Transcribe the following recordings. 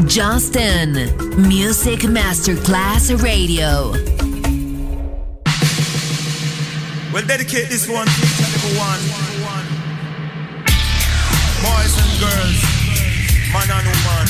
Justin, Music Masterclass Radio. We'll dedicate this one to each one. Boys and girls, man and woman.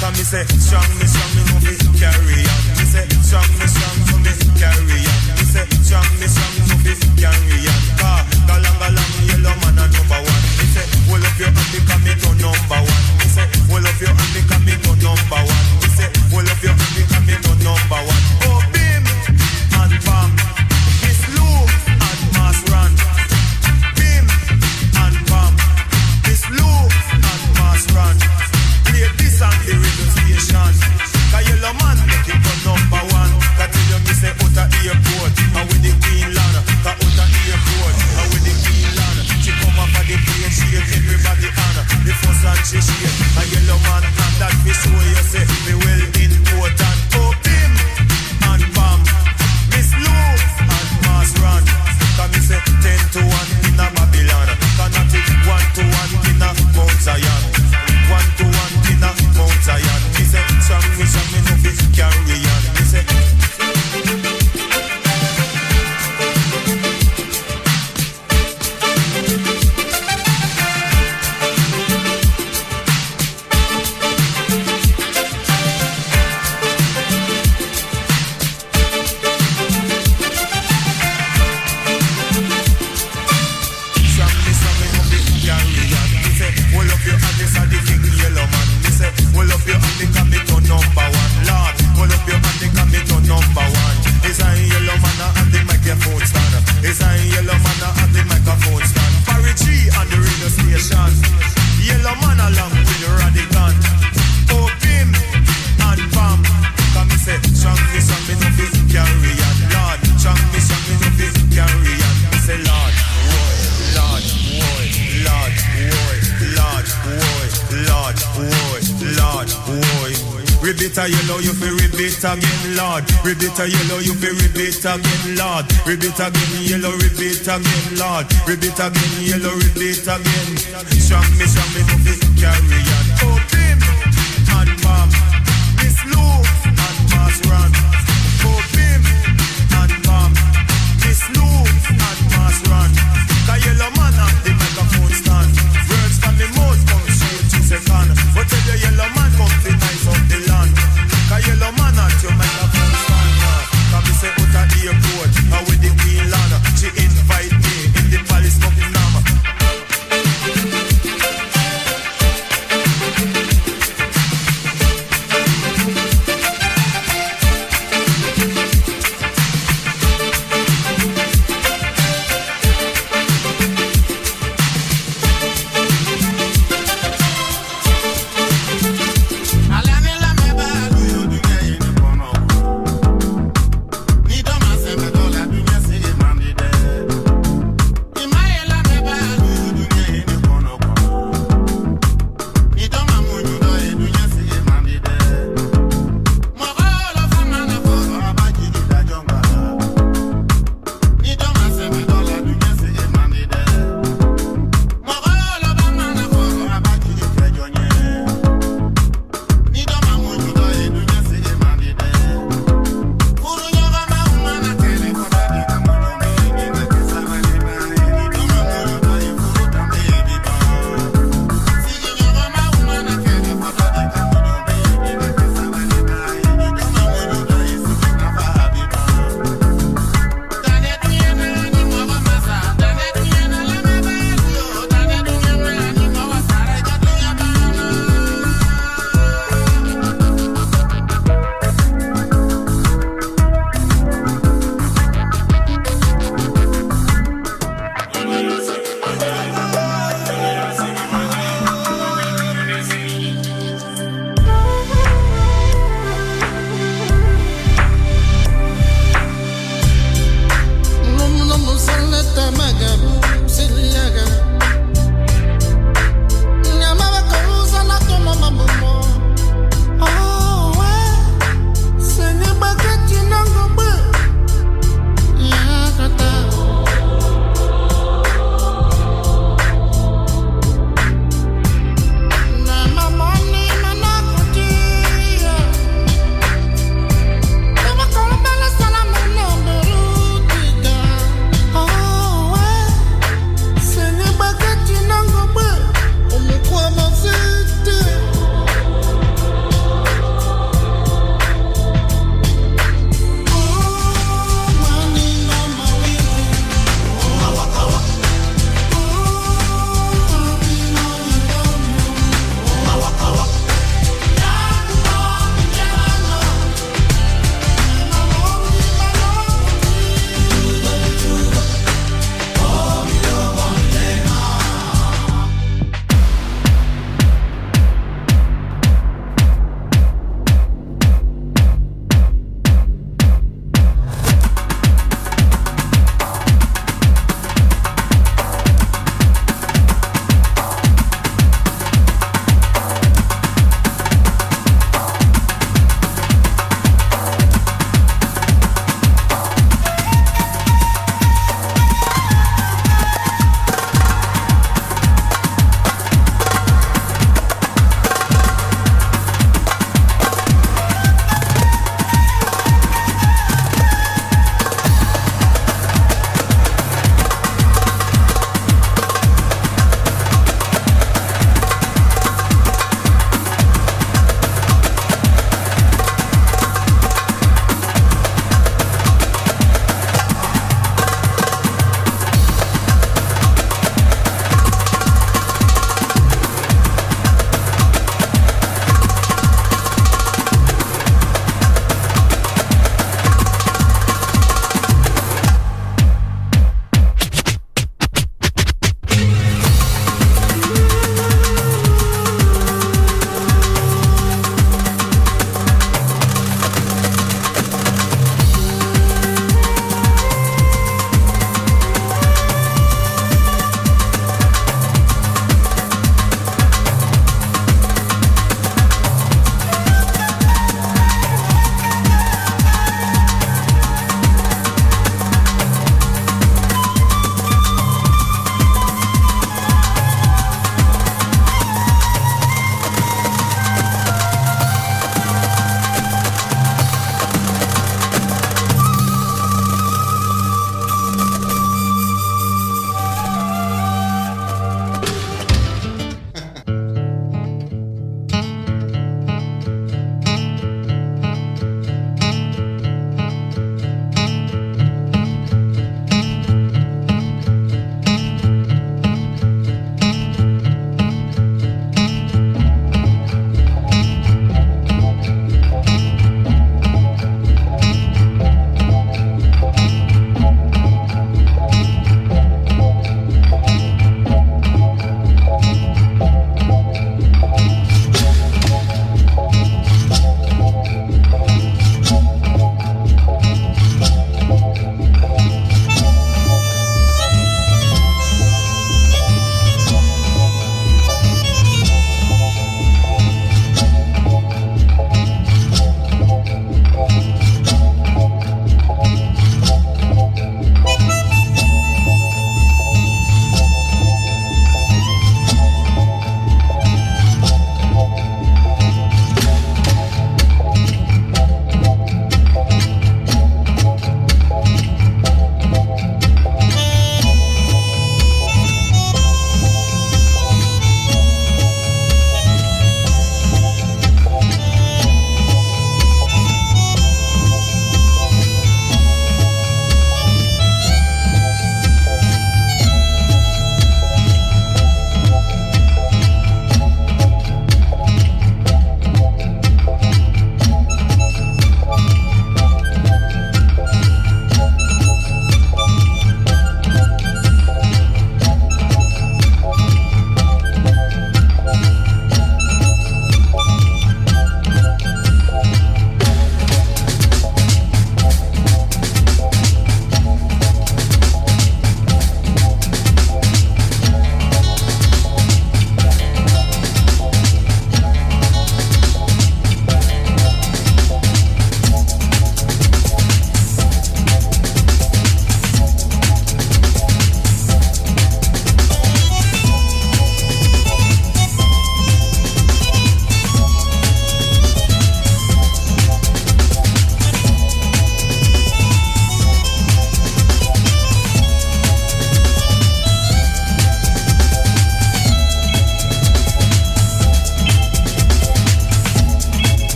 Come me say, strong me, strong me, move it, carry on. Me say, strong me, strong move it, carry on. Me say, strong me, strong move it, carry on. Ka, galang, galang, yellow man and number one hold up your hand because me number one. Say, hold up your hand because me number one. Say, hold up your hand because me number one. Oh, and. Miss Lou and and. Miss Lou and Play this and the rhythm. sabe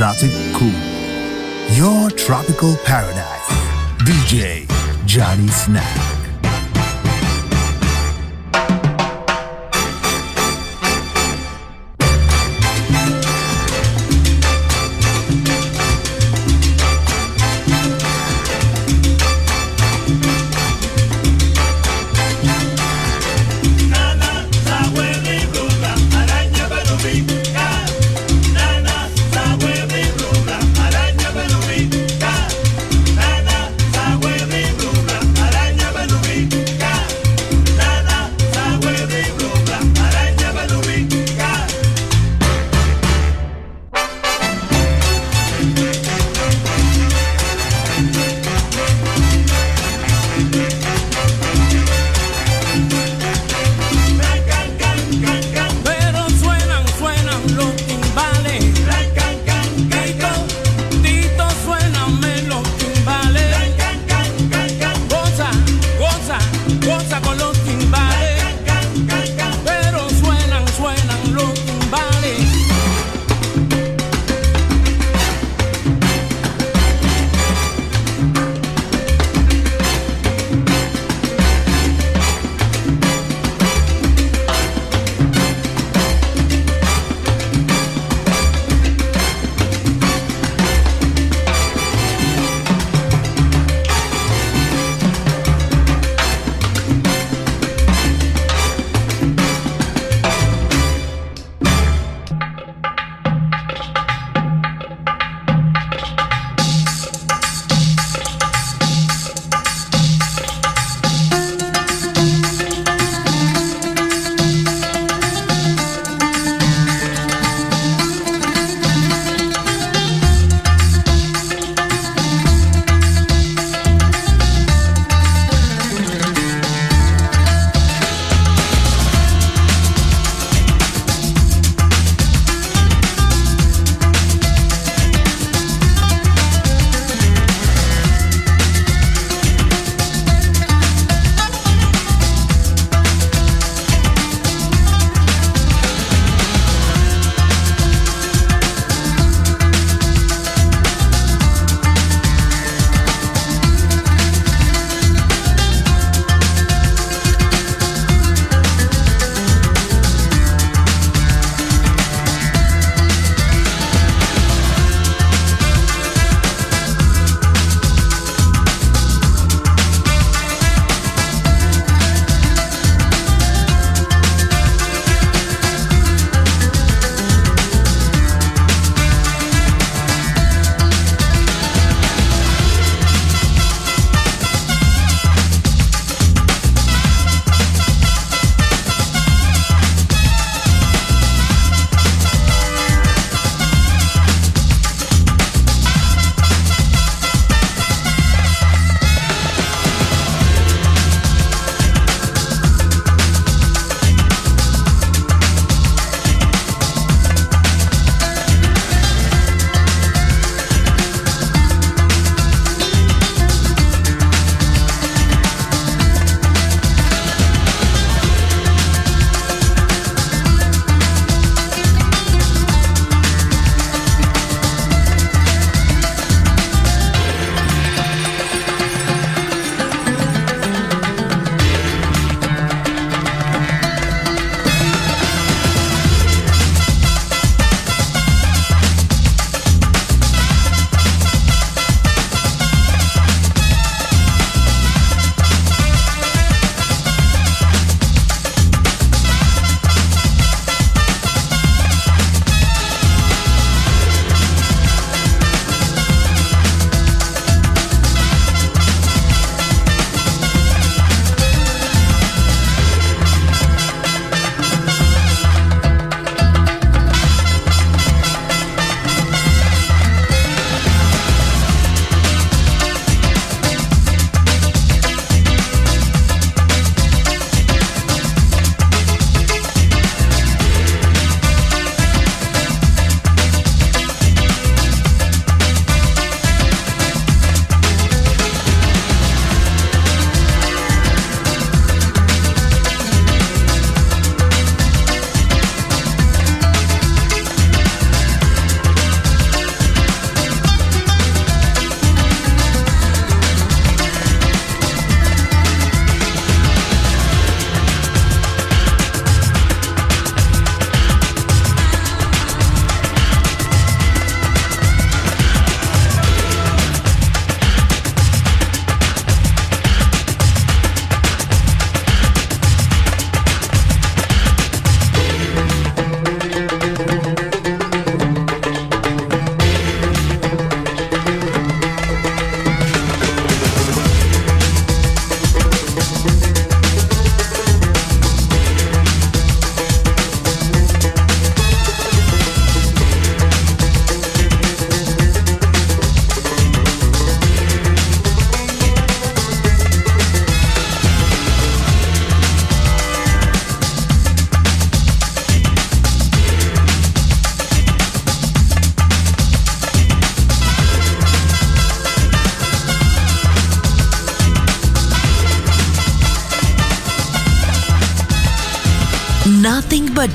exotic cool, your tropical paradise. DJ Johnny Snack.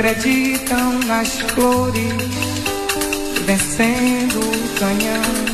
Acreditam nas flores, vencendo o canhão.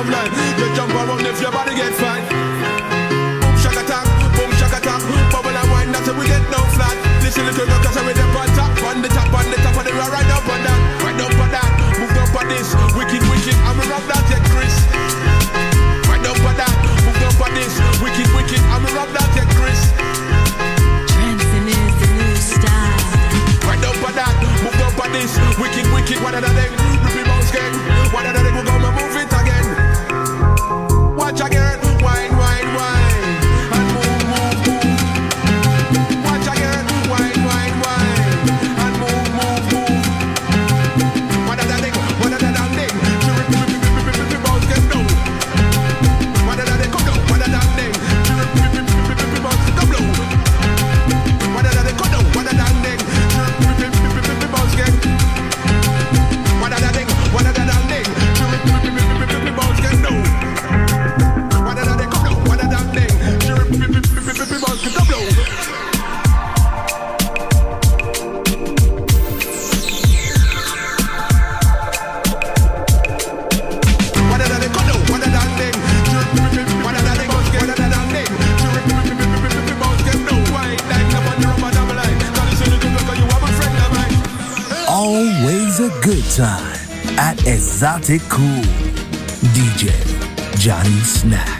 love line. You jump around if your body gets fat. Boom, shaka, tack, boom, shaka, tack. Bubble and wine, that's how we get no flat. This to the girl, cause I read the part Esoticool. DJ Johnny Snack.